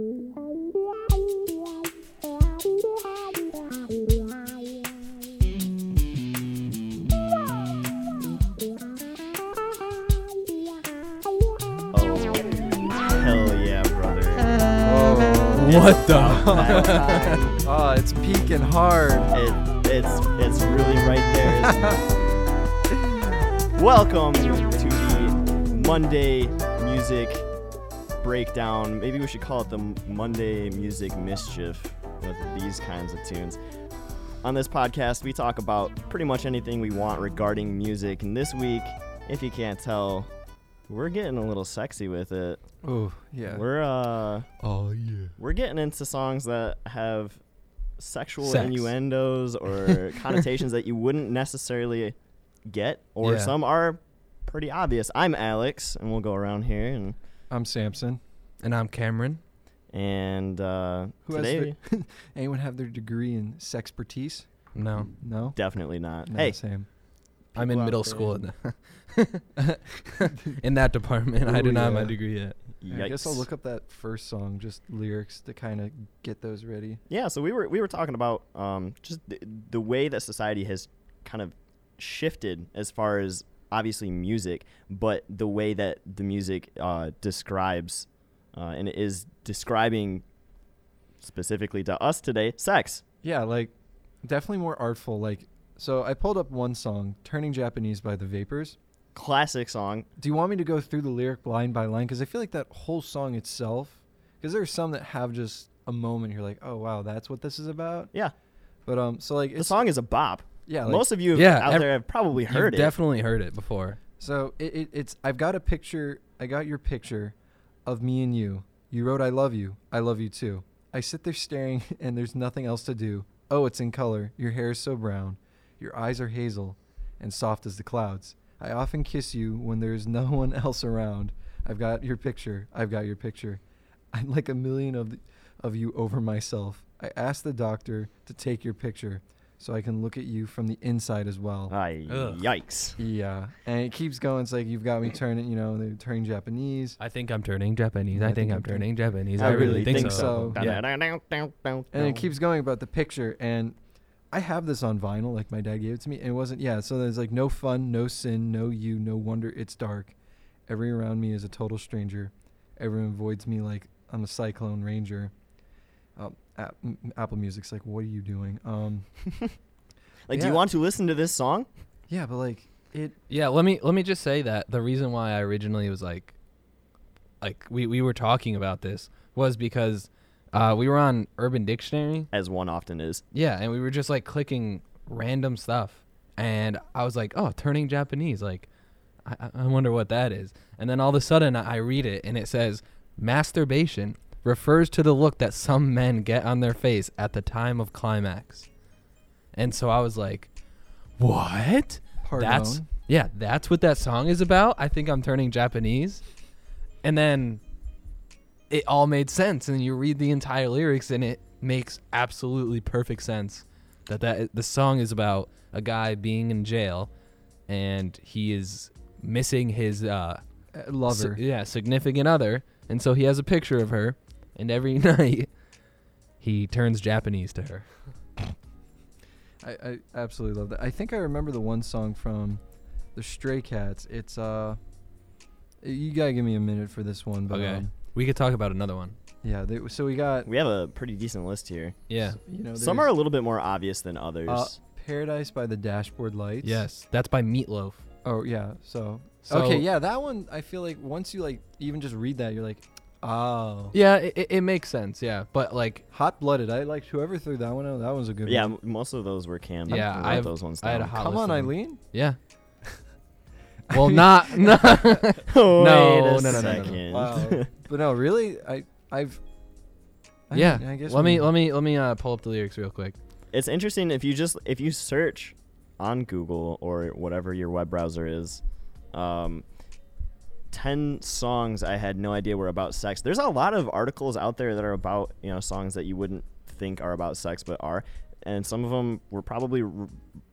Oh, what the? oh, it's peaking hard. It, it's it's really right there. Welcome to the Monday music breakdown. Maybe we should call it the Monday music mischief with these kinds of tunes. On this podcast, we talk about pretty much anything we want regarding music. And this week, if you can't tell, we're getting a little sexy with it. Oh, yeah. We're uh Oh yeah. we're getting into songs that have sexual Sex. innuendos or connotations that you wouldn't necessarily get, or Yeah. some are pretty obvious. I'm Alex, and we'll go around here and I'm Samson. And I'm Cameron. and uh, Who has today Anyone have their degree in sexpertise? No, No. definitely not. No, hey, Sam. I'm in out middle there. school. In, the in that department, I Ooh, do not have my degree yet. I guess I'll look up that first song, just lyrics to kind of get those ready. Yeah, so we were we were talking about um, just the, the way that society has kind of shifted as far as obviously music, but the way that the music uh, describes uh, and is describing specifically to us today sex. Yeah, like definitely more artful. Like, so I pulled up one song, "Turning Japanese" by the Vapors. Classic song. Do you want me to go through the lyric line by line? Because I feel like that whole song itself, because there are some that have just a moment you're like, oh wow, that's what this is about. Yeah, But um, so like the song is a bop. Yeah, like, Most of you Yeah, out ev- there have probably heard You've it. definitely heard it before. So it, it, it's I've got a picture. I got your picture of me and you. You wrote I love you. I love you too. I sit there staring and there's nothing else to do. Oh, it's in color. Your hair is so brown. Your eyes are hazel and soft as the clouds. I often kiss you when there's no one else around. I've got your picture. I've got your picture. I'd like a million of the, of you over myself. I asked the doctor to take your picture so I can look at you from the inside as well. Ay, Ugh. yikes. Yeah, and it keeps going. It's like you've got me turning, you know, they're turning Japanese, I think I'm turning Japanese. I, think, I'm turning Japanese. I I, really really think, think so. so. Yeah. and it keeps going about the picture. And I have this on vinyl, like my dad gave it to me, and it wasn't. Yeah, so there's like no fun, no sin, no you, no wonder it's dark. Every around me is a total stranger. Everyone avoids me like I'm a cyclone ranger. Um, App- Apple Music's like, what are you doing? Um, Like, do you want to listen to this song? yeah, but like it. Yeah, let me let me just say that the reason why I originally was like like we, we were talking about this was because uh, we were on Urban Dictionary. As one often is. Yeah, and we were just like clicking random stuff. And I was like, "Oh, turning Japanese. Like I, I- I wonder what that is." And then all of a sudden I I read it and it says masturbation refers to the look that some men get on their face at the time of climax. And so I was like, "What?" Pardon. That's yeah, that's what that song is about. I think I'm turning Japanese. And then it all made sense and you read the entire lyrics and it makes absolutely perfect sense that that the song is about a guy being in jail and he is missing his uh Uh, lover. yeah, significant other and so he has a picture of her and every night he turns Japanese to her. I, I absolutely love that. I think I remember the one song from the Stray Cats. It's uh, you gotta give me a minute for this one, but Okay. um, We could talk about another one. yeah. They, so we got We have a pretty decent list here. Yeah. you know Some are a little bit more obvious than others. uh, Paradise by the Dashboard Lights. Yes, that's by Meatloaf. Oh yeah. So, So- okay, yeah, that one. I feel like once you like even just read that, you're like, oh, Yeah, it, it- it makes sense. Yeah, but like, hot blooded. I liked whoever threw that one out. That was a good yeah, one. m- most of those were canned. Yeah, I wrote I have- those ones I had a hot Come list on, of them. Eileen. yeah. well, not no. Oh, No, wait a no, no, no, no, no. second. Wow. but no, really, I I've. I yeah. mean, I guess let we- me let me let me uh, pull up the lyrics real quick. it's interesting if you just if you search on Google or whatever your web browser is, um, ten songs I had no idea were about sex. There's a lot of articles out there that are about you know songs that you wouldn't think are about sex but are, and some of them were probably r-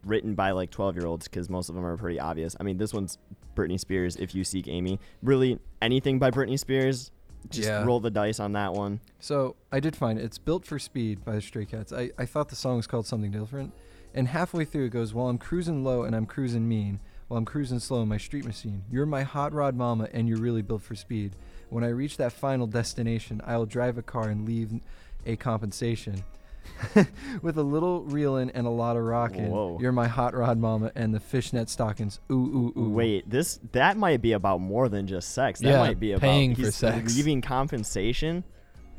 written by like 12 year olds because most of them are pretty obvious. I mean, this one's Britney Spears. If you seek Amy, really anything by Britney Spears, just Yeah. roll the dice on that one. So I did find it. It's built for speed by the Stray Cats. I, I thought the song was called something different. And halfway through it goes, While I'm cruising low and I'm cruising mean, while I'm cruising slow in my street machine, you're my hot rod mama and you're really built for speed. When I reach that final destination, I'll drive a car and leave a compensation. With a little reeling and a lot of rocking. Whoa. You're my hot rod mama and the fishnet stockings. Ooh, ooh, ooh. Wait, this that might be about more than just sex. That Yeah, might be about paying for sex. leaving compensation.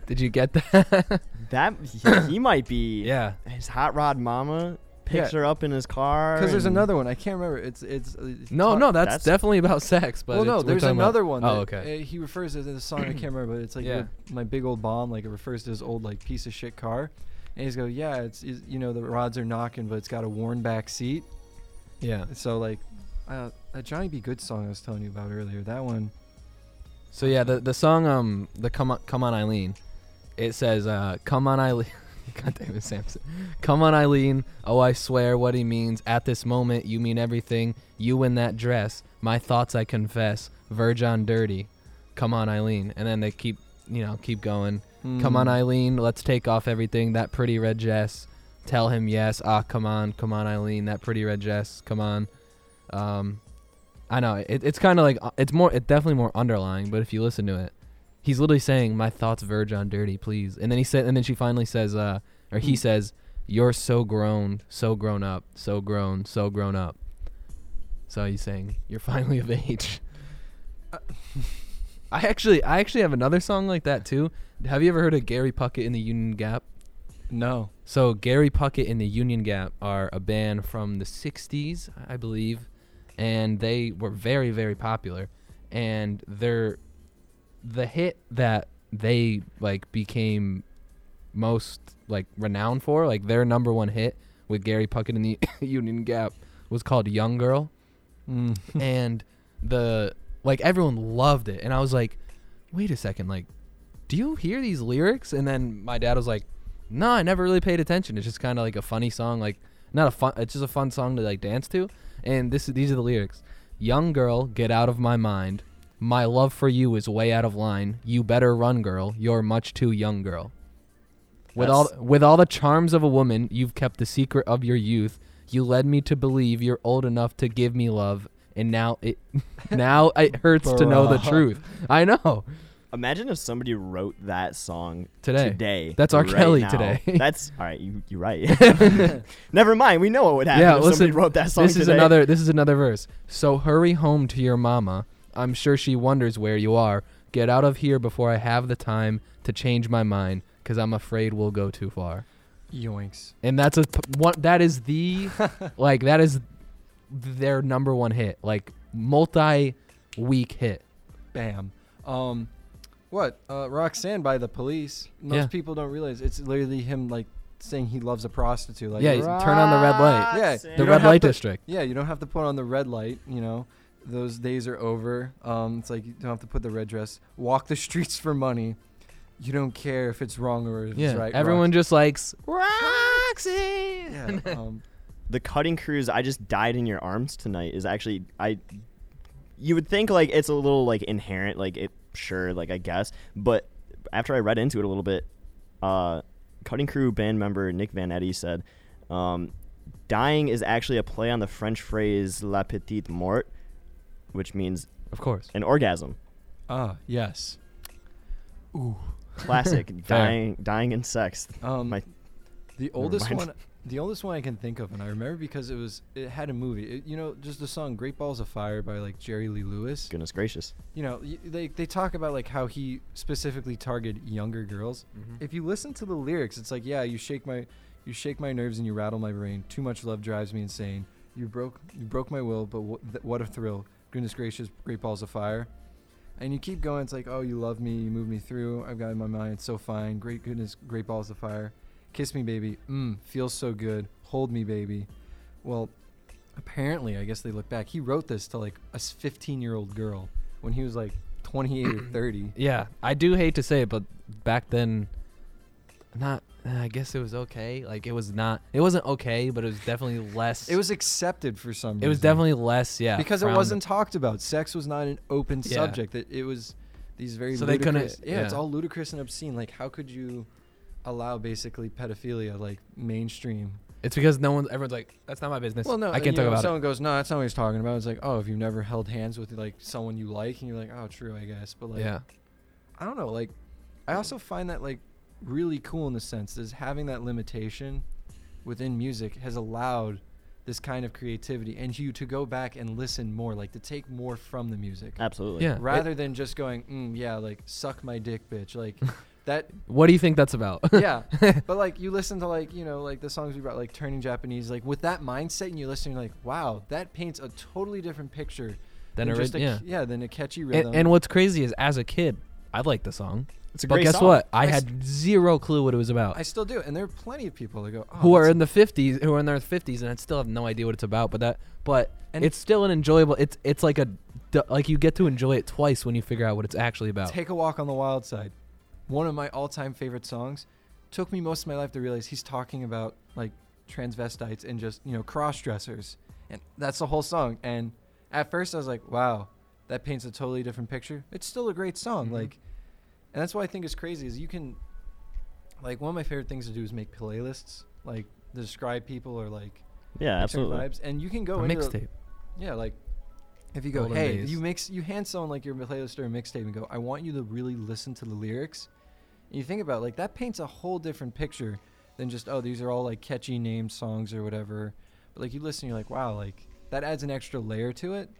Did you get that? That he, he might be. yeah. His hot rod mama picks Yeah. her up in his car. Because there's another one. I can't remember. It's it's. it's No, talk- no, that's, that's- definitely about sex. But well, no, there's talking about- another one. Oh, okay. uh, he refers to it in the song. I can't remember, but it's like Yeah. My big old bomb. Like it refers to his old like piece of shit car. And he's go, yeah, it's, it's you know the rods are knocking, but it's got a worn back seat. yeah. So like, uh, that Johnny B. Goode song I was telling you about earlier. That one. So yeah, the the song um the come on come on Eileen, it says uh come on Eileen. God damn it, Samson. Come on Eileen. Oh, I swear what he means. At this moment, you mean everything. You in that dress. My thoughts I confess. Verge on dirty. Come on Eileen. And then they keep you know keep going. Come on Mm. Eileen. Let's take off everything. That pretty red dress. Tell him yes. Ah, come on, come on Eileen. That pretty red dress. Come on. Um, I know it, it's kind of like uh, it's more. It's definitely more underlying. But if you listen to it, he's literally saying, "My thoughts verge on dirty, please." And then he said, and then she finally says, uh, or he Hmm. says, "You're so grown, so grown up, so grown, so grown up." So he's saying, "You're finally of age." Uh, I actually, I actually have another song like that too. Have you ever heard of Gary Puckett in the Union Gap? No. So Gary Puckett and the Union Gap are a band from the '60s, I believe, and they were very, very popular. And they're the hit that they like became most like renowned for, like their number one hit with Gary Puckett and the Union Gap was called "Young Girl." Mm. and the like everyone loved it. And i was like wait a second like do you hear these lyrics? And then my dad was like no i never really paid attention. It's just kind of like a funny song like not a fun it's just a fun song to like dance to. And this is these are the lyrics. Young girl get out of my mind my love for you is way out of line you better run girl you're much too young girl with all with all the charms of a woman you've kept the secret of your youth you led me to believe you're old enough to give me love and now it now it hurts to know the truth i know Imagine if somebody wrote that song Today. Today. That's R. right Kelly now. today. That's all right. You you're right. Never mind. We know what would happen yeah if listen somebody wrote that song this is today. another this is another verse so hurry home to your mama i'm sure she wonders where you are get out of here before i have the time to change my mind because i'm afraid we'll go too far Yoinks. and that's a one that is the like that is their number one hit like multi week hit Bam. Um, what? Uh, Roxanne by the police. Most Yeah. people don't realize it's literally him like saying he loves a prostitute. Like Yeah, turn on the red light. Yeah, the red light to- district Yeah, you don't have to put on the red light. You know, those days are over. Um, it's like you don't have to put the red dress. Walk the streets for money. You don't care if it's wrong or if yeah it's right. everyone Rox- just likes roxy yeah, um, the cutting crew's i just died in your arms tonight is actually i you would think like it's a little like inherent like it sure like i guess but after i read into it a little bit uh cutting crew band member nick Van Eede said um dying is actually a play on the french phrase la petite mort which means of course an orgasm ah, yes. Ooh. classic dying dying in sex Um, My- the oldest mind. one, the oldest one I can think of, and I remember because it was it had a movie. It, you know, just the song "Great Balls of Fire" by like Jerry Lee Lewis. goodness gracious You know, y- they they talk about like how he specifically targeted younger girls. If you listen to the lyrics, it's like, yeah, you shake my, you shake my nerves and you rattle my brain. Too much love drives me insane. You broke, you broke my will, but wh- th- what a thrill! Goodness gracious, great balls of fire. And you keep going. It's like, oh, you love me, you move me through. I've got in my mind, it's so fine. Great goodness, great balls of fire. Kiss me, baby. Mmm, feels so good. Hold me, baby. Well, apparently, I guess they look back. He wrote this to like a 15 year old girl when he was like 28 or 30. Yeah, I do hate to say it, but back then, not. I guess it was okay. Like it was not. It wasn't okay, but it was definitely less. It was accepted for some reason. It was definitely less. Yeah, because it frowned- wasn't talked about. Sex was not an open Yeah. subject. That it was these very So they couldn't- ludicrous. yeah, it's yeah. all ludicrous and obscene. Like, how could you allow basically pedophilia like mainstream? It's because no one, everyone's like, that's not my business. Well, no, I can't you talk know, if about it. Someone goes, no, that's not what he's talking about. It's like, oh, if you've never held hands with like someone you like, and you're like, oh, true, I guess. But like, yeah. I don't know. Like, I also find that like really cool in the sense is having that limitation within music has allowed this kind of creativity and you to go back and listen more, like to take more from the music, Absolutely. Yeah. rather than just going, mm, yeah, like suck my dick, bitch. Like that, What do you think that's about? yeah. But like you listen to like you know like the songs we brought, like turning Japanese, like with that mindset, and you listen, you're like, wow, that paints a totally different picture then than just a, yeah. yeah, than a catchy rhythm. And, and what's crazy is, as a kid, I liked the song, It's a but great guess song. what? I had zero clue what it was about. I still do, and there are plenty of people that go, oh, who are in the 50s, who are in their 50s, and I still have no idea what it's about. But that, but And- it's still an enjoyable. It's it's like a like you get to enjoy it twice when you figure out what it's actually about. Take a walk on the wild side. One of my all-time favorite songs. Took me most of my life to realize he's talking about like transvestites and just you know cross-dressers, and that's the whole song. And at first I was like, wow, that paints a totally different picture. It's still a great song, Mhm. like, and that's why I think it's crazy is you can, like, one of my favorite things to do is make playlists, like describe people or like Yeah, like, certain absolutely. vibes, and you can a go into mixtape. Yeah, like if you go, Golden hey, days. you mix, you hand someone like your playlist or a mixtape and go, I want you to really listen to the lyrics. And you think about it, like that paints a whole different picture than just oh these are all like catchy named songs or whatever. But like you listen, you're like wow, like that adds an extra layer to it.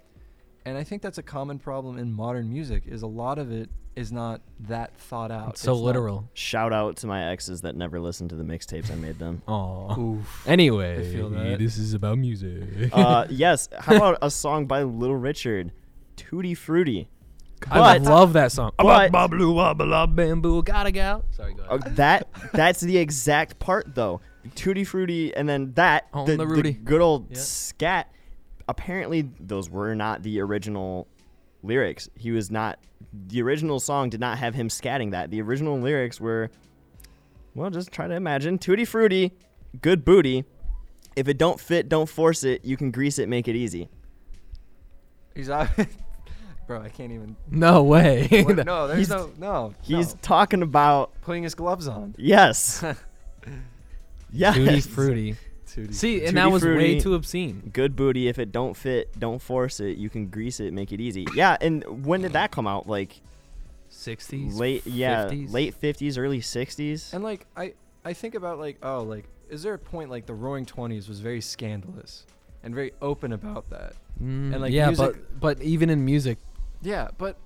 And I think that's a common problem in modern music is a lot of it is not that thought out. It's so not- literal. Shout out to my exes that never listened to the mixtapes I made them. Aw. Oof. Anyway, I feel that. this is about music. uh, yes. How about a song by Little Richard, Tutti Frutti? I love that song. but- Ba- blue, wa- bamboo, gotta go. Sorry, go Uh, ahead. that that's the exact part though. Tutti Frutti, and then that the, the the good old Yeah. scat. Apparently, those were not the original lyrics. He was not. The original song did not have him scatting that. The original lyrics were, well, just try to imagine Tutti Frutti, good booty. If it don't fit, don't force it. You can grease it, make it easy. He's. Bro, I can't even. No way. What? No, there's He's- no no. He's no. talking about putting his gloves on. yes, yes, Tutti fruity. Tutti. See, and that was Frutti. way too obscene. good booty. If it don't fit, don't force it. You can grease it, make it easy. Yeah, and when did that come out? Like 60s, late, yeah, 50s? late fifties, early sixties. And like I, I think about like oh like is there a point like the Roaring Twenties was very scandalous and very open about that? Mm, and, like, yeah, music- but but even in music, Yeah, but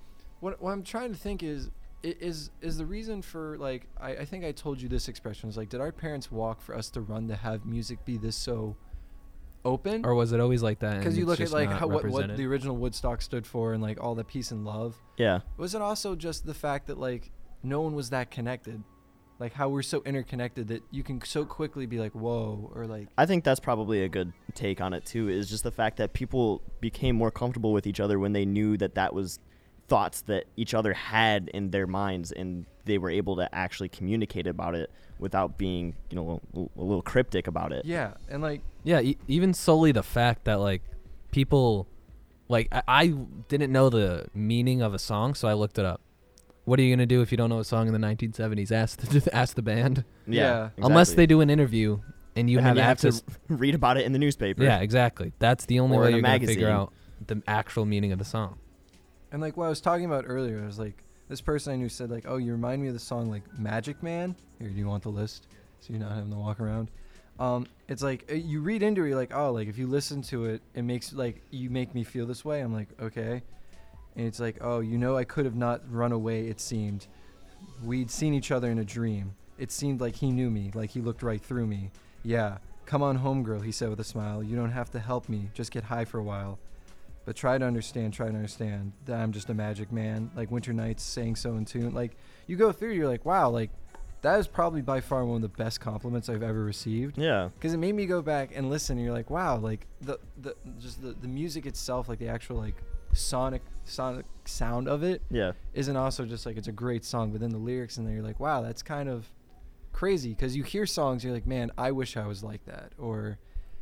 what what I'm trying to think is i- is is the reason for like I, I think I told you this expression was like did our parents walk for us to run to have music be this so open? or was it always like that? Because you look at like how, what, what the original Woodstock stood for and like all the peace and love. Yeah, Was it also just the fact that like no one was that connected? Like how we're so interconnected that you can so quickly be like, whoa, or like I think that's probably a good take on it too. Is just the fact that people became more comfortable with each other when they knew that that was thoughts that each other had in their minds, and they were able to actually communicate about it without being, you know, a, a little cryptic about it. yeah, and like Yeah, e- even solely the fact that like people, like I, I didn't know the meaning of a song, so I looked it up. What are you gonna do if you don't know a song in the 1970s? Ask the, ask the band. Yeah. Unless exactly. they do an interview and you And have you have to read about it in the newspaper. yeah, exactly. That's the only Or way you're gonna figure out the actual meaning of the song. And like what I was talking about earlier, I was like, this person I knew said like, "Oh, you remind me of the song like Magic Man." Here, do you want the list? So you're not having to walk around. Um, it's like uh, you read into it, you're like, oh, like if you listen to it, it makes like you make me feel this way. I'm like, okay. And it's like, oh, you know, I could have not run away. It seemed we'd seen each other in a dream. It seemed like he knew me, like he looked right through me. Yeah, come on home, girl, he said with a smile. You don't have to help me. Just get high for a while. But try to understand, try to understand that I'm just a magic man. Like Winter Nights saying so in tune. Like you go through, you're like, wow, like that is probably by far one of the best compliments I've ever received. Yeah. Because it made me go back and listen, and you're like, wow, like the the just the, the music itself, like the actual like sonic sonic sound of it Yeah. isn't also just like it's a great song, but then the lyrics in there, you're like, wow, that's kind of crazy. Because you hear songs, you're like, man, I wish I was like that, or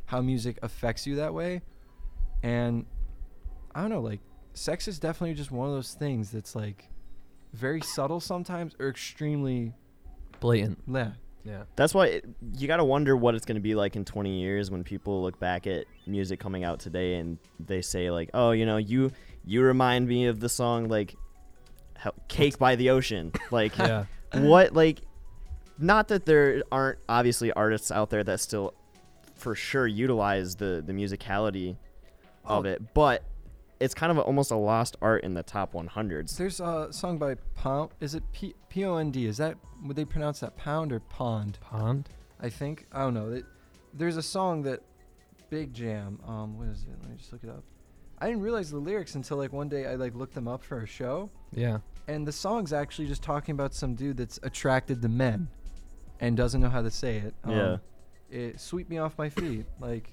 how music affects you that way. And I don't know, like sex is definitely just one of those things that's like very subtle sometimes or extremely Blatant. yeah. Yeah. That's why it, you got to wonder what it's going to be like in 20 years when people look back at music coming out today and they say like, "Oh, you know, you you remind me of the song like Cake by the Ocean." Like Yeah. what like not that there aren't obviously artists out there that still for sure utilize the the musicality of Oh. it, but it's kind of a, almost a lost art in the top 100s. There's a song by Pound. Is it P P O N D? Is that would they pronounce that pound or pond? Pond. I think I don't know. It, there's a song that Big Jam. Um, what is it? Let me just look it up. I didn't realize the lyrics until like one day I like looked them up for a show, Yeah. and the song's actually just talking about some dude that's attracted to men, and doesn't know how to say it. Um, Yeah. It sweep me off my feet. Like,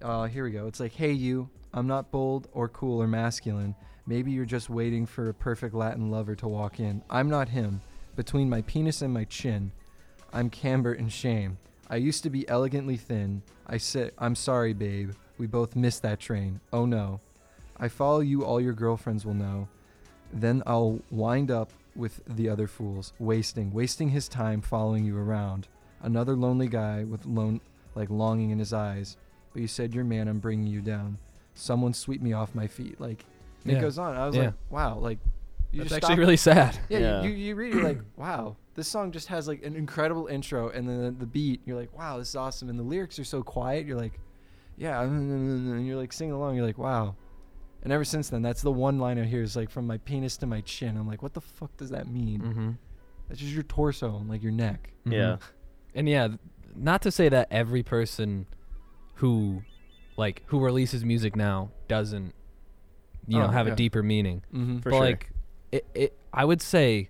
uh, here we go. It's like, hey you, I'm not bold or cool or masculine. Maybe you're just waiting for a perfect Latin lover to walk in. I'm not him. Between my penis and my chin, I'm camber and shame. I used to be elegantly thin. I say, I'm sorry, babe. We both missed that train. Oh no. I follow you, all your girlfriends will know. Then I'll wind up with the other fools, wasting, wasting his time following you around. Another lonely guy with lone, like longing in his eyes. But you said you're man, I'm bringing you down. Someone sweep me off my feet. Like it Yeah. goes on. I was Yeah. like, wow, like you That's just actually stop- really sad. yeah, Yeah. You, you, you read, you're like, wow, this song just has like an incredible intro, and then the, the beat, you're like, wow, this is awesome, and the lyrics are so quiet. You're like, yeah, and you're like singing along. You're like, wow. And ever since then, that's the one line I hear is like from my penis to my chin. I'm like, what the fuck does that mean? Mm-hmm. That's just your torso and like your neck. Yeah. And yeah, not to say that every person who like who releases music now doesn't you know Oh, have yeah. a deeper meaning. Mm-hmm. For but sure. like it, it I would say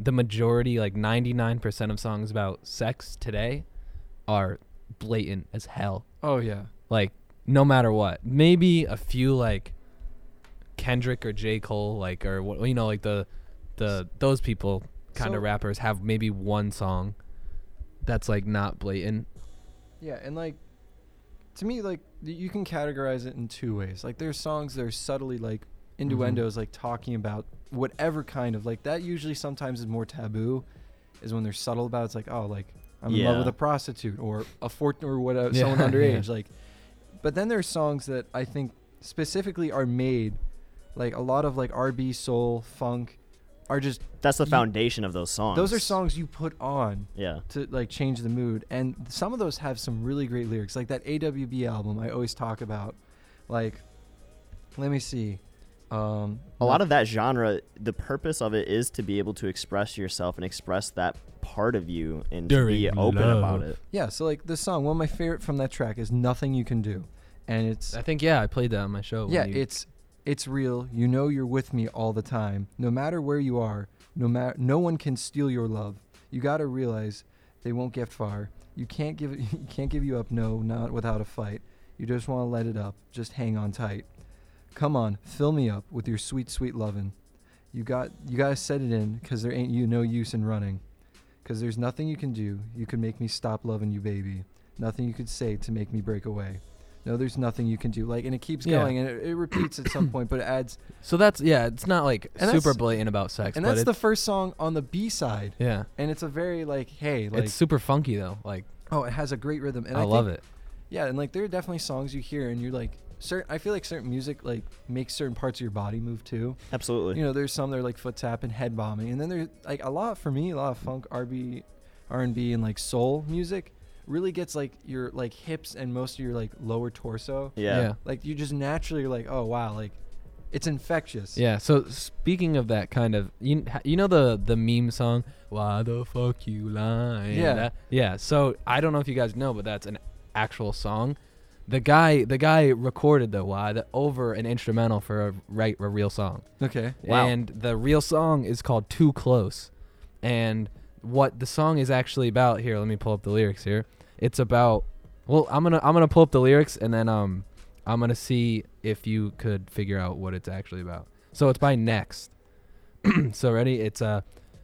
the majority like 99% of songs about sex today are blatant as hell. Oh yeah. Like no matter what. Maybe a few like Kendrick or J. Cole like or what you know like the the those people kind So- of rappers have maybe one song that's like not blatant. Yeah, and like to me, like you can categorize it in two ways. Like there's songs that are subtly like innuendos, mm-hmm. like talking about whatever kind of like that. Usually, sometimes is more taboo, is when they're subtle about. it. It's like oh, like I'm in love with a prostitute or a fort or whatever, uh, Yeah, someone yeah. underage. Like, but then there's songs that I think specifically are made, like a lot of like R&B, soul, funk, are just That's the You- foundation of those songs. those are songs you put on Yeah. to like change the mood and some of those have some really great lyrics like that awb album i always talk about like let me see um A lot of that genre, the purpose of it is to be able to express yourself and express that part of you and to be During open about it. yeah so like this song one of my favorite from that track is nothing you can do and it's I think yeah, I played that on my show. yeah you- it's it's real. You know you're with me all the time. No matter where you are no matter no one can steal your love. You got to realize they won't get far. You can't give you can't give you up no not without a fight. You just want to let it up. Just hang on tight. Come on fill me up with your sweet sweet lovin' you got you got to set it in cuz there ain't you no use in running. Cuz there's nothing you can do. You can make me stop loving you baby. Nothing you could say to make me break away no there's nothing you can do like and it keeps Yeah. going and it, it repeats at some point but it adds so that's yeah, it's not like And super blatant about sex, and but that's it's, the first song on the b side yeah, and it's a very like hey like it's super funky though. Like oh it has a great rhythm and I, I, love think- it. yeah and like there are definitely songs you hear and you're like certain i feel like certain music like makes certain parts of your body move too Absolutely. you know there's some that are like foot tap and head bombing and then there's like a lot for me a lot of funk rb r&b and like soul music really gets like your like hips and most of your like lower torso yeah. yeah. like you just naturally are like oh wow like it's infectious Yeah. So speaking of that kind of, you you know the the meme song, "Why the fuck you lying?" Yeah. That- yeah. So I don't know if you guys know, but that's an actual song. The guy the guy recorded the "Why" the, over an instrumental for a right a real song. okay Wow. And the real song is called "Too Close," and what the song is actually about here. Let me pull up the lyrics here. It's about. Well, I'm gonna I'm gonna pull up the lyrics and then um I'm gonna see if you could figure out what it's actually about. So it's by Next. so ready? It's a uh,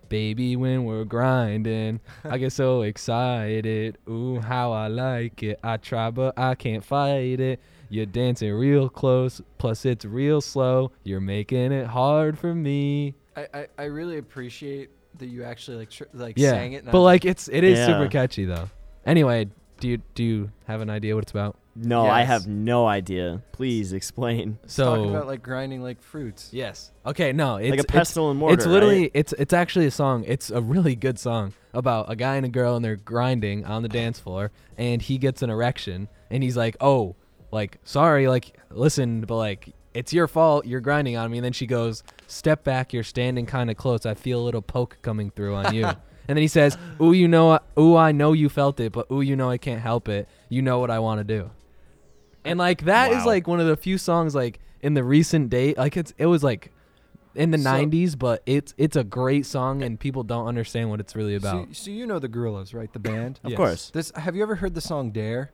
baby when we're grinding. I get so excited. Ooh, how I like it. I try but I can't fight it. You're dancing real close, plus it's real slow. You're making it hard for me. I, I, I really appreciate that you actually like tr- like yeah, sang it. but I'm- like it's it is Yeah. super catchy though. Anyway, do you do you have an idea what it's about? No, I Yes. have no idea. Please explain. So talking about like grinding like fruits. yes, okay, no, it's like a it's, pestle and mortar. it's literally right? it's it's actually a song. It's a really good song about a guy and a girl and they're grinding on the dance floor and he gets an erection and he's like, "Oh, like sorry, like listen, but like it's your fault. You're grinding on me." And then she goes, "Step back. You're standing kind of close. I feel a little poke coming through on you." and then he says, "Ooh, you know, ooh, I know you felt it, but ooh, you know I can't help it. You know what I want to do." And like that is Wow. like one of the few songs like in the recent date, like it's it was like in the So- 90s, but it's it's a great song and people don't understand what it's really about. So, so you know the Gorillaz, right? The band. of Yes. course. This have you ever heard the song "Dare"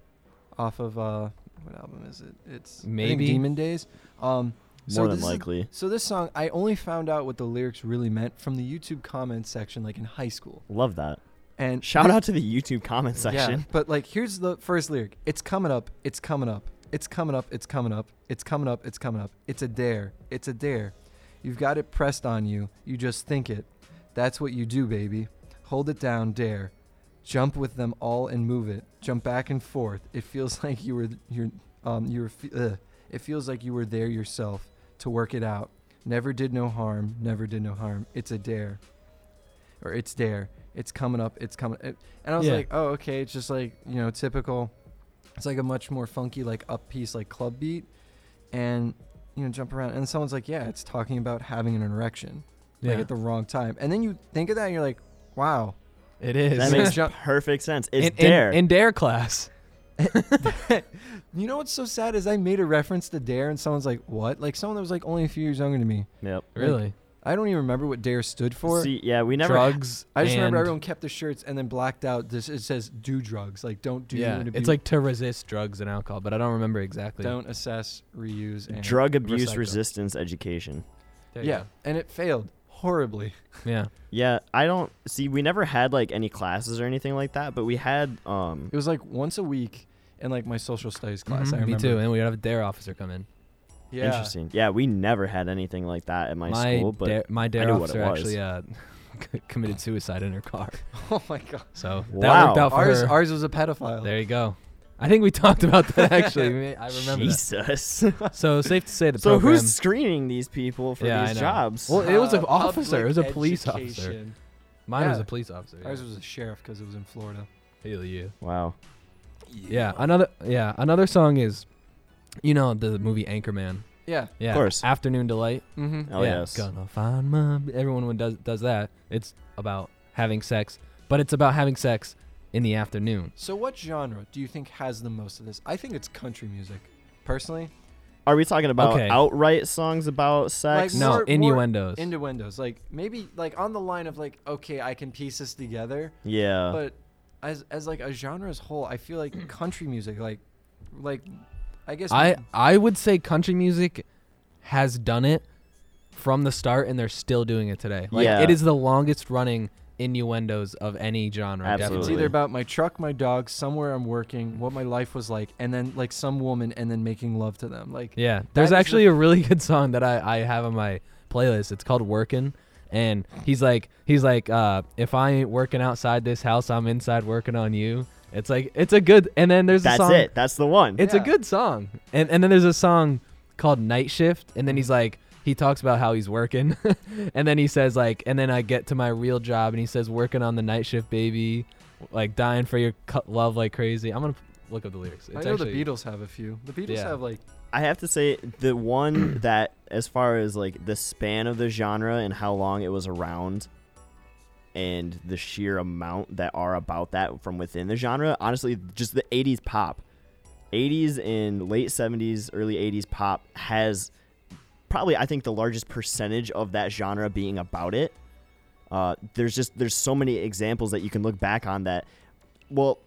off of uh what album is it? It's Maybe. Demon Days. Um, so More than this is- likely. so this song, I only found out what the lyrics really meant from the YouTube comments section, like in high school. Love that. And Shout out to the YouTube comment Yeah, section. but like here's the first lyric. It's coming up. It's coming up. It's coming up. It's coming up. It's coming up. It's coming up. It's a dare. It's a dare. You've got it pressed on you. You just think it. That's what you do, baby. Hold it down, dare. Jump with them all and move it. Jump back and forth. It feels like you were you're um you were fe- ugh. it feels like you were there yourself to work it out. Never did no harm. Never did no harm. It's a dare. Or it's dare. It's coming up. It's coming. It, and I was Yeah. like, oh, okay. It's just like you know, typical. It's like a much more funky, like up piece, like club beat, and you know, jump around. And someone's like, yeah, it's talking about having an erection, like Yeah. at the wrong time. And then you think of that, and you're like, wow. It is. That makes perfect sense. It's in, in- Dare. in Dare class. you know what's so sad is I made a reference to Dare, and someone's like, what? Like someone that was like only a few years younger than me. yep. Really? I don't even remember what Dare stood for. See, yeah, we never. Drugs. I just remember everyone kept their shirts and then blacked out. This it says do drugs, like don't do. yeah, it's like to resist drugs and alcohol, but I don't remember exactly. don't assess, reuse, and Drug abuse recycle. resistance education. There you Yeah, and it failed horribly. Yeah. Yeah, I don't see. We never had like any classes or anything like that, but we had. um It was like once a week in like my social studies class. Mhm, I me remember. too. And we'd have a Dare officer come in. Yeah. Interesting. Yeah, we never had anything like that at my, my school, but dare, my Dare knew what it officer was. actually uh, committed suicide in her car. Oh my god. So that Wow. worked out for Ours her. ours was a pedophile. There you go. I think we talked about that actually. I remember that. Jesus. So safe to say the so program. who's screening these people for Yeah, I these know. jobs? Well, it was an Uh, officer. It was a public police officer. education. Mine was yeah. a police officer. Ours was a sheriff because it was in Florida. Hell yeah. wow. Yeah. Another. Yeah. Another song is, you know, the movie Anchorman. Yeah. Yeah. Of course. Afternoon Delight. Mm-hmm. Oh, yeah. yes. Gonna find my. Everyone would does does that. It's about having sex, but it's about having sex in the afternoon. So what genre do you think has the most of this? I think it's country music. Personally, Are we talking about Okay. outright songs about sex? Like, No more- more innuendos. innuendos, like maybe like on the line of like, okay, I can piece this together, yeah. but as as like a genre as whole, I feel like country music, like like I guess I I would say country music has done it from the start, and they're still doing it today. Like Yeah. it is the longest running innuendos of any genre. Absolutely. It's either about my truck, my dog, somewhere I'm working, what my life was like, and then like some woman, and then making love to them. Like Yeah, there's is the actually a really good song that I, I have on my playlist. It's called Working. and he's like he's like uh, if I ain't working outside this house, I'm inside working on you. It's like it's a good. And then there's a That's song. it. That's the one. It's a good song. And and then there's a song called "Night Shift," and then he's like he talks about how he's working, and then he says like, and then I get to my real job, and he says working on the night shift, baby, like dying for your cu- love like crazy. I'm gonna look up the lyrics. It's I know actually, the Beatles have a few. The Beatles Yeah. have like I have to say the one that, as far as like the span of the genre and how long it was around, and the sheer amount that are about that from within the genre, honestly, just the '80s pop, '80s and late '70s, early '80s pop has probably I think the largest percentage of that genre being about it. Uh, there's just there's so many examples that you can look back on that. Well,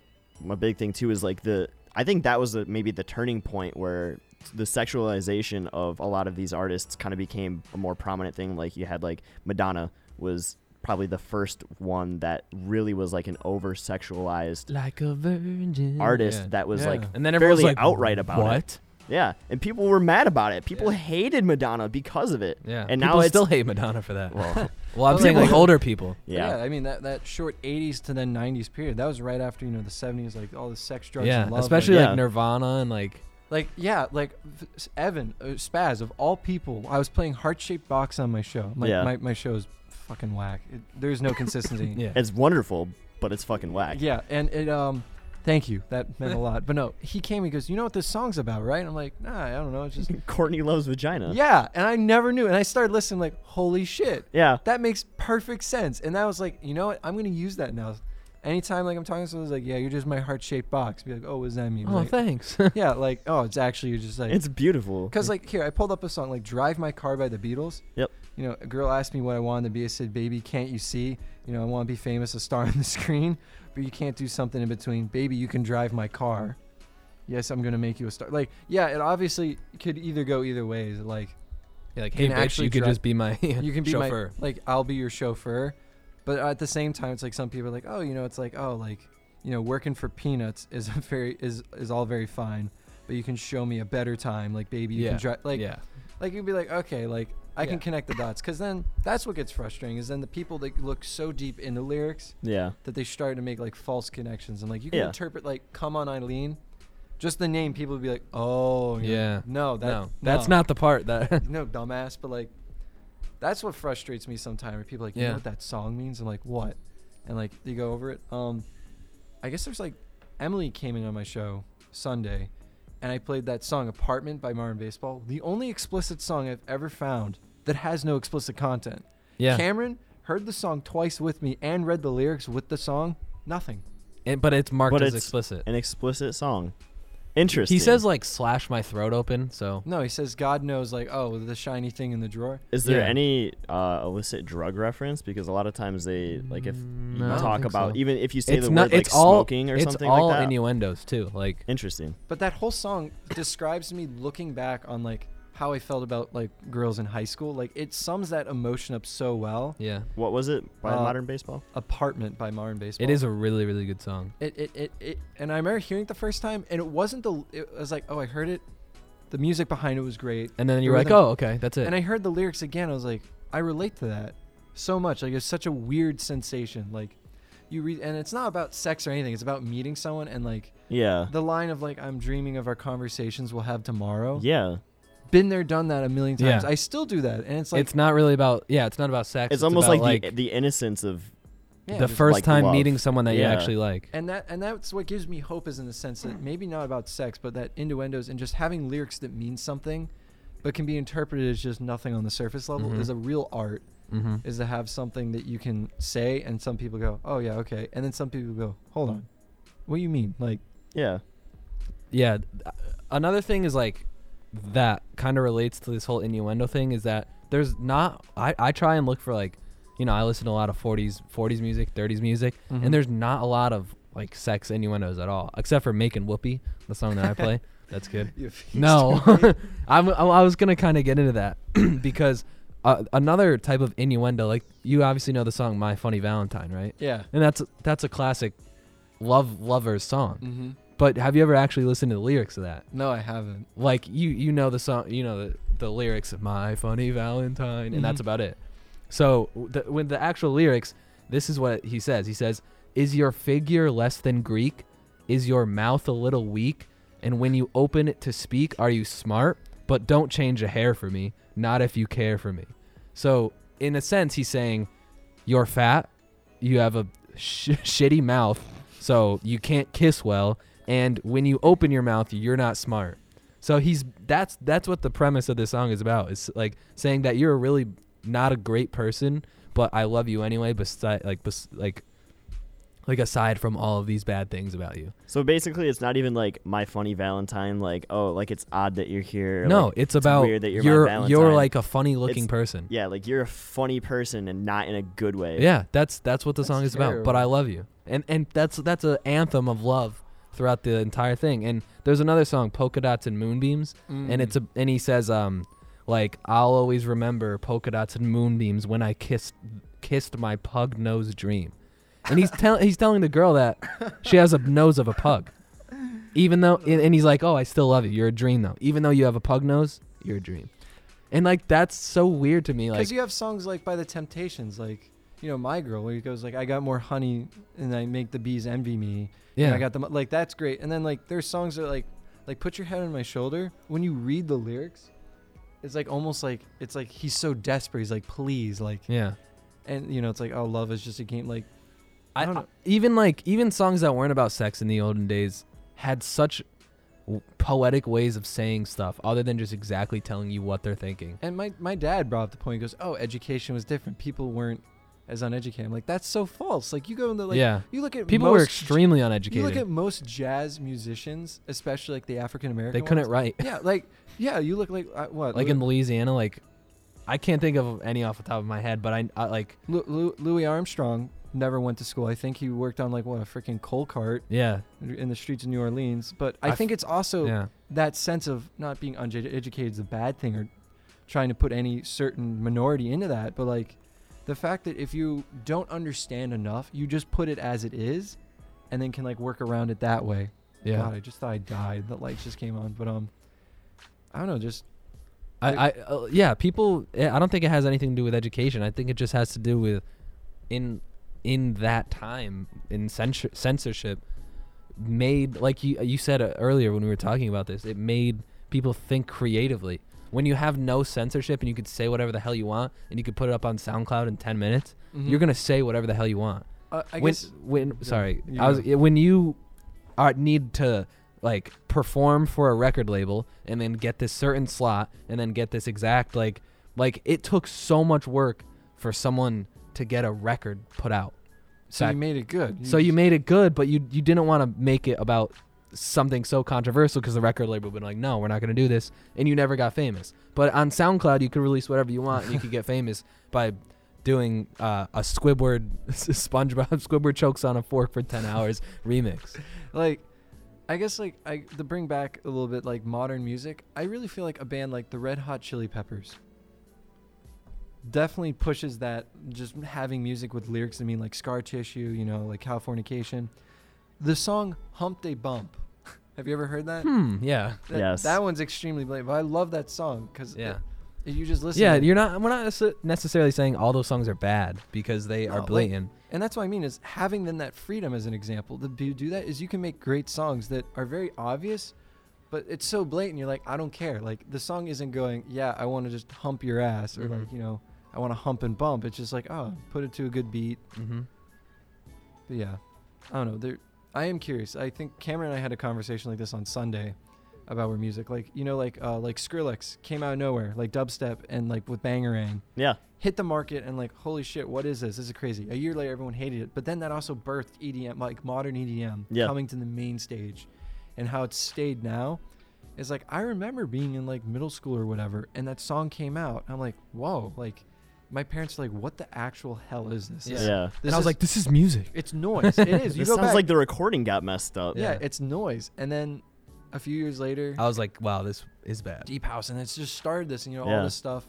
my big thing too is like the I think that was the, maybe the turning point where the sexualization of a lot of these artists kind of became a more prominent thing. Like you had like Madonna was probably the first one that really was like an over sexualized like a virgin artist Yeah. that was Yeah. like And then everyone's fairly like, outright about it. What? Yeah, and people were mad about it. People Yeah. hated Madonna because of it. Yeah, and people now it's still hate Madonna for that. well, well, I'm Well, saying like older people. yeah. I mean that that short '80s to then '90s period. That was right after you know the '70s, like all the sex, drugs, yeah, and love. especially like- like Yeah. Nirvana and like like, like yeah, like Evan uh, Spaz of all people. I was playing heart shaped box on my show. My Yeah. my, my show is fucking whack. It, there's no consistency. yeah. It's wonderful, but it's fucking whack. Yeah, and it um, thank you. That meant a lot. But no, he came. He goes, "You know what this song's about, right?" And I'm like, "Nah, I don't know. It's just Courtney loves vagina. yeah." And I never knew. And I started listening, like, "Holy shit, Yeah. that makes perfect sense." And that was like, you know what? I'm gonna use that now. Anytime like I'm talking to someone, like, "Yeah, you're just my heart shaped box." Be like, "Oh, what does that mean?" Oh, Like, thanks. yeah, like, oh, it's actually you're just like It's beautiful. Because like here, I pulled up a song like "Drive My Car" by the Beatles. Yep. You know, a girl asked me what I wanted to be. I said, "Baby, can't you see? You know, I want to be famous, a star on the screen, but you can't do something in between. Baby, you can drive my car. Yes, I'm gonna make you a star. Like, yeah, it obviously could either go either ways. Like, Yeah, like, hey, bitch, actually you could dri- just be my you can be chauffeur. my like, I'll be your chauffeur. But at the same time, it's like some people are like, oh, you know, it's like, oh, like, you know, working for peanuts is a very is is all very fine. But you can show me a better time, like baby. You yeah, can drive, like yeah, like you'd be like okay like i Yeah. can connect the dots because then that's what gets frustrating is then the people that look so deep into lyrics Yeah. that they start to make like false connections and like you can Yeah. interpret like come on eileen just the name people would be like oh you're- Yeah. no that no, that's not the part that. no dumbass but like that's what frustrates me sometimes where people are like you Yeah. know what that song means i'm like what and like they go over it um i guess there's like emily came in on my show sunday and i played that song apartment by modern baseball the only explicit song i've ever found that has no explicit content yeah, cameron heard the song twice with me and read the lyrics with the song nothing and, but it's marked But as it's explicit. An explicit song. Interesting. He says like slash my throat open. So no he says god knows like oh the shiny thing in the drawer Is there Yeah. any uh, illicit drug reference? Because a lot of times they like if Mm, you no, I don't talk think about so. even if you say it's the not. word like it's all. smoking or it's something all like that. innuendos too. Like Interesting. But that whole song describes me looking back on like how I felt about like girls in high school. Like it sums that emotion up so well. yeah, What was it by Uh, Modern Baseball? Apartment by Modern Baseball. it is a really really good song. It, it it it and I remember hearing it the first time and it wasn't the it was like oh I heard it, the music behind it was great. And then you're like, rhythm- oh okay, that's it. And I heard the lyrics again. I was like I relate to that so much. Like it's such a weird sensation. Like you read and it's not about sex or anything. It's about meeting someone and like Yeah. the line of like I'm dreaming of our conversations we'll have tomorrow. Yeah. Been there, done that a million times. Yeah. I still do that, and it's like it's not really about. Yeah, it's not about sex. It's, almost about, like, the the innocence of yeah, the first like time love. meeting someone that Yeah. you actually like. and that and that's what gives me hope is in the sense that maybe not about sex, but that innuendos and just having lyrics that mean something, but can be interpreted as just nothing on the surface level Mhm. is a real art. Mm-hmm. Is to have something that you can say, and some people go, "Oh yeah, okay," and then some people go, "Hold on, what do you mean?" Like, yeah. Yeah. Another thing is like that kind of relates to this whole innuendo thing is that there's not. I I try and look for like, you know, I listen to a lot of 40s 40s music, 30s music, Mhm. and there's not a lot of like sex innuendos at all, except for "Making Whoopee," the song that I play. That's good. No, I'm, I I was gonna kind of get into that because uh, another type of innuendo, like you obviously know the song "My Funny Valentine," right? yeah. And that's that's a classic love lovers song. Mm-hmm. But have you ever actually listened to the lyrics of that? No, I haven't. Like you you know the song, you know the, the lyrics of "My Funny Valentine," and that's Mhm. about it. So the, with the actual lyrics, this is what he says. He says, "Is your figure less than Greek? Is your mouth a little weak? And when you open it to speak, are you smart? But don't change a hair for me, not if you care for me." So in a sense, he's saying, "You're fat, you have a sh- shitty mouth, so you can't kiss well, and when you open your mouth, you're not smart." So he's that's that's what the premise of this song is about. It's like saying that you're really not a great person, but I love you anyway. Beside like bes- like like aside from all of these bad things about you. So basically, it's not even like my funny Valentine. Like, oh, like it's odd that you're here. no, like, it's about weird that you're you're my you're like a funny looking It's- person. yeah, like you're a funny person and not in a good way. Yeah, that's that's what the That's song is about. But I love you, and and that's that's an anthem of love throughout the entire thing. And there's another song, polka dots and moonbeams, and it's a and he says um like I'll always remember polka dots and moonbeams when I kissed kissed my pug nose dream, and he's telling he's telling the girl that she has a nose of a pug. Even though, and, and he's like, "Oh, I still love you. You're a dream, though. Even though you have a pug nose, you're a dream." And like that's so weird to me. like Because you have songs like by the Temptations, like you know My Girl, where he goes like, "I got more honey and I make the bees envy me." yeah, And I got them like that's great. And then like there's songs that like like put your head on my shoulder. When you read the lyrics, it's like almost like it's like he's so desperate. He's like, please, like, yeah. and you know, it's like, oh, love is just a game. Like, I I, don't I- know. even like even songs that weren't about sex in the olden days had such poetic ways of saying stuff other than just exactly telling you what they're thinking. And my my dad brought up the point. He goes, oh, education was different. People weren't as uneducated. I'm like, that's so false. Like you go in the like, yeah, you look at people most were extremely uneducated. You look at most jazz musicians, especially like the African American. they couldn't write. Yeah, like yeah, you look like uh, what? like Lou- in Louisiana, like I can't think of any off the top of my head, but I, I like Lou- Lou- Louis Armstrong never went to school. I think he worked on like what a freaking coal cart yeah, in the streets of New Orleans. But I think it's also yeah, that sense of not being uneducated is a bad thing or trying to put any certain minority into that. But like the fact that if you don't understand enough, you just put it as it is, and then can like work around it that way. yeah. God, I just thought I died. The lights just came on, but um, I don't know. Just I, I uh, yeah, people. eh, I don't think it has anything to do with education. I think it just has to do with in in that time in censor- censorship made like you you said uh, earlier when we were talking about this. It made people think creatively. When you have no censorship and you could say whatever the hell you want and you could put it up on SoundCloud in 10 minutes, you're going to say whatever the hell you want. Uh, I when, guess when yeah, sorry, you I was when you are need to like perform for a record label and then get this certain slot and then get this exact like like it took so much work for someone to get a record put out. so. back- You made it good. So you made it good, but you you didn't want to make it about something so controversial because the record label would be like, no, we're not going to do this, and you never got famous. But on SoundCloud, you could release whatever you want, and you could get famous by doing uh, a Squidward SpongeBob Squidward chokes on a fork for ten hours remix. like I guess like I to bring back a little bit like modern music, I really feel like a band like the Red Hot Chili Peppers definitely pushes that just having music with lyrics I mean like scar tissue, you know, like Californication. The song Hump de Bump. Have you ever heard that? Hmm. Yeah. That, Yes. That one's extremely blatant. But I love that song because Yeah. you just listen. Yeah. to. You're not. We're not necessarily saying all those songs are bad because they No, are like- blatant. And that's what I mean is having then that freedom as an example to do that is you can make great songs that are very obvious, but it's so blatant. You're like, I don't care. Like the song isn't going, yeah, I want to just hump your ass or Mhm. like you know, I want to hump and bump. It's just like, oh, put it to a good beat. mm-hmm. But yeah, I don't know. There, I am curious. I think Cameron and I had a conversation like this on Sunday about where music, like you know, like uh, like Skrillex came out of nowhere, like dubstep and like with Bangarang Yeah. hit the market and like holy shit what is this this is crazy a year later everyone hated it but then that also birthed edm like modern edm Yeah. coming to the main stage and how it's stayed now is like i remember being in like middle school or whatever and that song came out i'm like whoa like my parents are like what the actual hell is this Yeah. This- Yeah. this and I was is- like, this is music. it's noise it is you This go sounds back like the recording got messed up. yeah, Yeah. it's noise and then a few years later I was like, wow, this is bad. deep house and it's just started this and you know all this stuff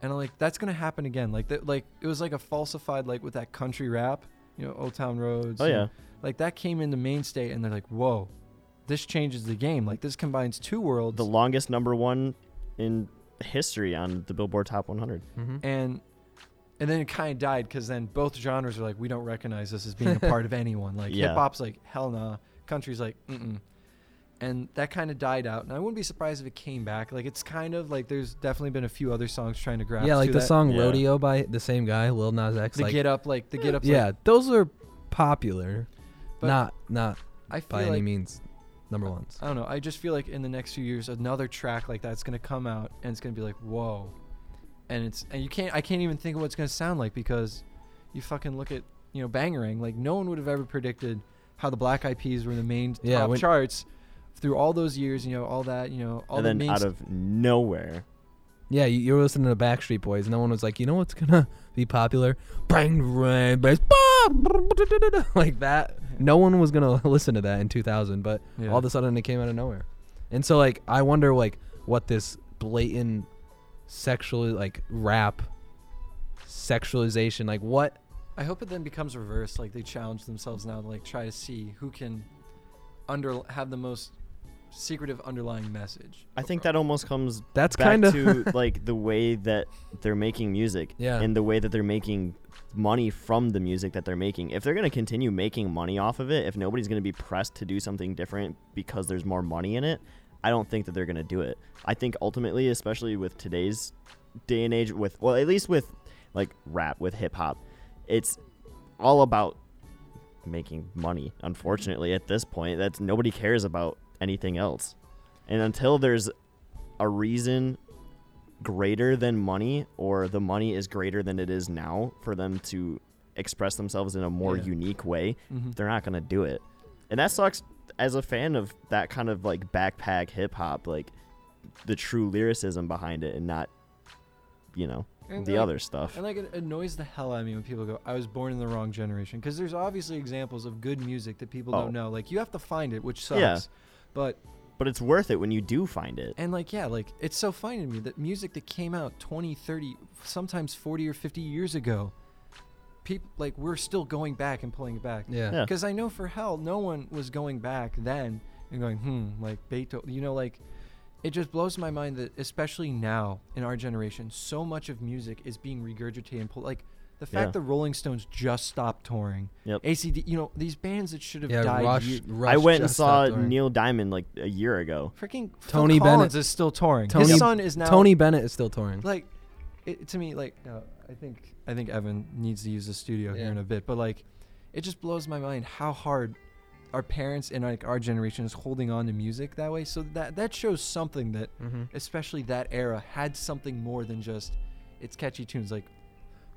and I'm like that's gonna happen again like that like it was like a falsified like with that country rap you know old town roads Oh and, yeah. like that came into mainstay and they're like whoa this changes the game like this combines two worlds The longest number one in history on the Billboard Top 100. Mm-hmm. and and then it kind of died because then both genres are like we don't recognize this as being a part of anyone like Yeah. hip hop's like hell nah country's like mm-mm and that kind of died out and i wouldn't be surprised if it came back like it's kind of like there's definitely been a few other songs trying to grab Yeah, like to the that. song Yeah. "Rodeo" by the same guy, Lil Nas X. the like, get up like the get up yeah, those are popular, But not not i feel by like any means number ones. i don't know i just feel like in the next few years another track like that's going to come out and it's going to be like whoa and it's and you can't i can't even think of what it's going to sound like because you fucking look at you know Bangarang like no one would have ever predicted how the black eyed peas were in the main Yeah, top when- charts through all those years you know all that you know all and the then main out of nowhere. Yeah, you, you were listening to Backstreet Boys. And no one was like, you know what's gonna be popular? Bang, bang, bang, like that. No one was gonna listen to that in 2000, but Yeah. all of a sudden it came out of nowhere. And so like, I wonder like what this blatant sexually, like rap sexualization like what I hope it then becomes reversed. Like they challenge themselves now to like try to see who can under have the most secretive underlying message. I think that almost comes That's kind of to like the way that they're making music Yeah. and the way that they're making money from the music that they're making. If they're going to continue making money off of it, if nobody's going to be pressed to do something different because there's more money in it, I don't think that they're going to do it. I think ultimately, especially with today's day and age with well, at least with like rap with hip hop, it's all about making money. Unfortunately, at this point, that's nobody cares about anything else. And until there's a reason greater than money or the money is greater than it is now for them to express themselves in a more Yeah. unique way, Mhm. they're not going to do it. And that sucks as a fan of that kind of like backpack hip hop, like the true lyricism behind it and not, you know, And, the like- other stuff. And like it annoys the hell out of me when people go, "I was born in the wrong generation," because there's obviously examples of good music that people Oh. don't know. Like you have to find it, which sucks. Yeah. But But it's worth it when you do find it. and like yeah, like it's so funny to me that music that came out 20, 30, sometimes 40 or 50 years ago, people like we're still going back and pulling it back. yeah. Yeah. Because I know for hell, no one was going back then and going, hmm, like Beethoven. You know, like it just blows my mind that, especially now in our generation, so much of music is being regurgitated and pulled. Like the fact Yeah. that Rolling Stones just stopped touring, Yep. ACD, you know, these bands that should have Yeah, died. Rush, Rush I went and saw. Neil Diamond like a year ago. freaking Tony Phil Bennett- is still touring. Tony- His son is now Tony Bennett is still touring. like it, to me like no, I think I think Evan needs to use the studio here in a bit, but like it just blows my mind how hard our parents and like our generation is holding on to music that way. So that that shows something that mm-hmm. especially that era had something more than just it's catchy tunes like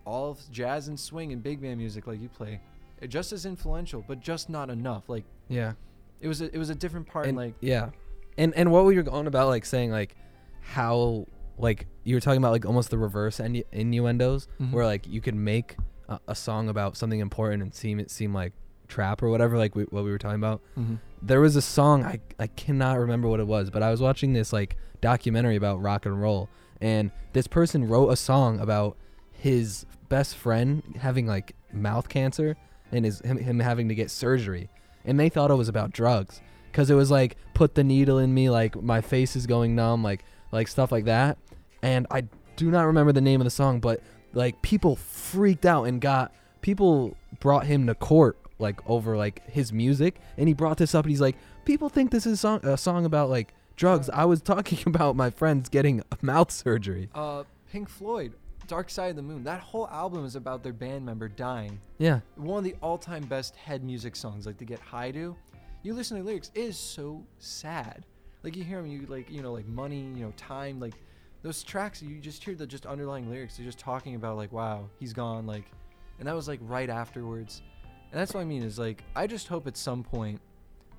all of jazz and swing and big band music like you play it just as influential but just not enough like Yeah. it was a, it was a different part and like yeah and and what we were you going about like saying like how like you were talking about like almost the reverse innu- innuendos Mhm. where like you could make a, a song about something important and seem it seem like trap or whatever like we, what we were talking about Mhm. there was a song I, I cannot remember what it was but i was watching this like documentary about rock and roll and this person wrote a song about his best friend having like mouth cancer and his him, him having to get surgery. And they thought it was about drugs because it was like put the needle in me like my face is going numb like like stuff like that. And i do not remember the name of the song but like people freaked out and got people brought him to court like over like his music. And he brought this up and he's like people think this is a song, a song about like drugs. I was talking about my friends getting mouth surgery. Uh pink floyd dark side of the moon. That whole album is about their band member dying. Yeah. One of the all-time best head music songs like to get high to. You listen to the lyrics it is so sad. Like you hear them you like you know like money you know time like those tracks you just hear the just underlying lyrics they're just talking about like wow he's gone like and that was like right afterwards. And that's what i mean is like i just hope at some point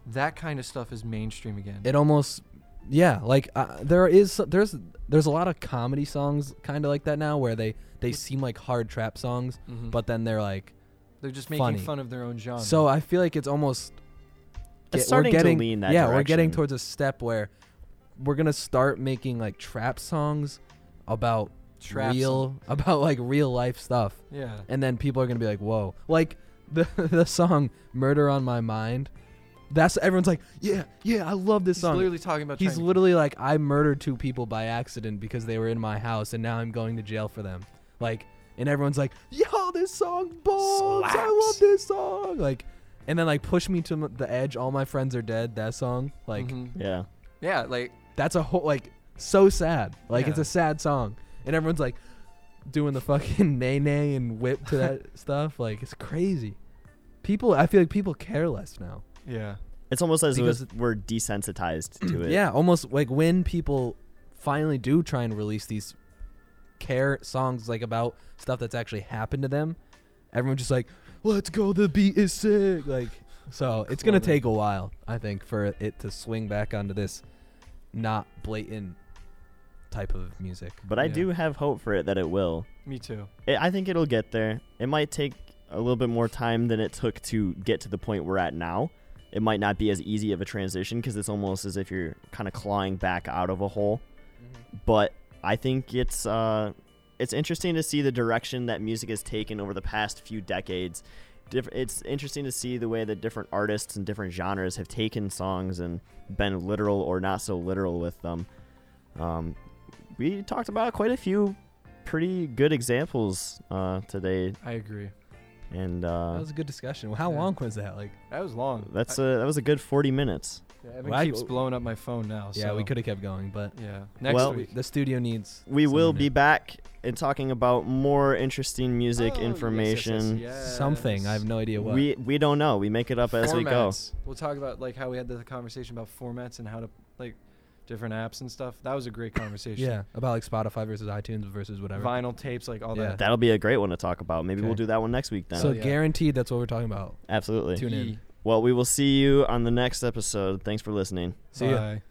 that kind of stuff is mainstream again. It almost yeah like uh, there is there's there's a lot of comedy songs kind of like that now where they they seem like hard trap songs Mhm. but then they're like they're just making funny. fun of their own genre. So i feel like it's almost It's starting we're getting, to lean that yeah we're getting towards a step where we're gonna start making like trap songs about Trap real about like real life stuff. Yeah. And then people are gonna be like whoa. Like the the song murder on my mind that's everyone's like yeah yeah i love this song. he's song literally talking about He's trying literally like, I murdered two people by accident because they were in my house, and now I'm going to jail for them. Like, and everyone's like, "Yo, this song bombs! I Slaps. love this song!" Like, and then like, push me to m- the edge. All my friends are dead. That song, like, Mhm. Yeah. yeah like that's a whole like so sad. Like, it's Yeah. a sad song, and everyone's like, doing the fucking nae nae and whip to that stuff. Like, it's crazy. People, I feel like people care less now. Yeah It's almost as Because- if we're desensitized to it. Yeah, almost like when people finally do try and release these care songs like about stuff that's actually happened to them, everyone's just like, "Let's go, the beat is sick." Like, so it's gonna take a while, I think, for it to swing back onto this not blatant type of music. But I Yeah. do have hope for it that it will. me too It, I think it'll get there. It might take a little bit more time than it took to get to the point we're at now. It might not be as easy of a transition because it's almost as if you're kind of clawing back out of a hole. But I think it's uh, it's interesting to see the direction that music has taken over the past few decades, diff- it's interesting to see the way that different artists and different genres have taken songs and been literal or not so literal with them. Um, we talked about quite a few pretty good examples uh, today, I agree. And that uh, was a good discussion. How Yeah. long was that? Like, That was long. that's I, a, that was a good 40 minutes. yeah, Evan Well, I- keeps blowing up my phone now. yeah, so we could have kept going, but Yeah. Next Well- week. the studio needs. We will be to- back and talking about more interesting music Oh, yes, yes, yes, information. yes. something. I have no idea what. We we don't know. We make it up as we go. We'll talk about like how we had the conversation about formats and how to like different apps and stuff. That was a great conversation. yeah, about like Spotify versus iTunes versus whatever. Vinyl tapes, like all Yeah. that. That'll be a great one to talk about. Maybe we'll do that one next week then. so Oh, yeah. guaranteed, that's what we're talking about. Absolutely. Tune in. Well, we will see you on the next episode. Thanks for listening. See ya. Bye.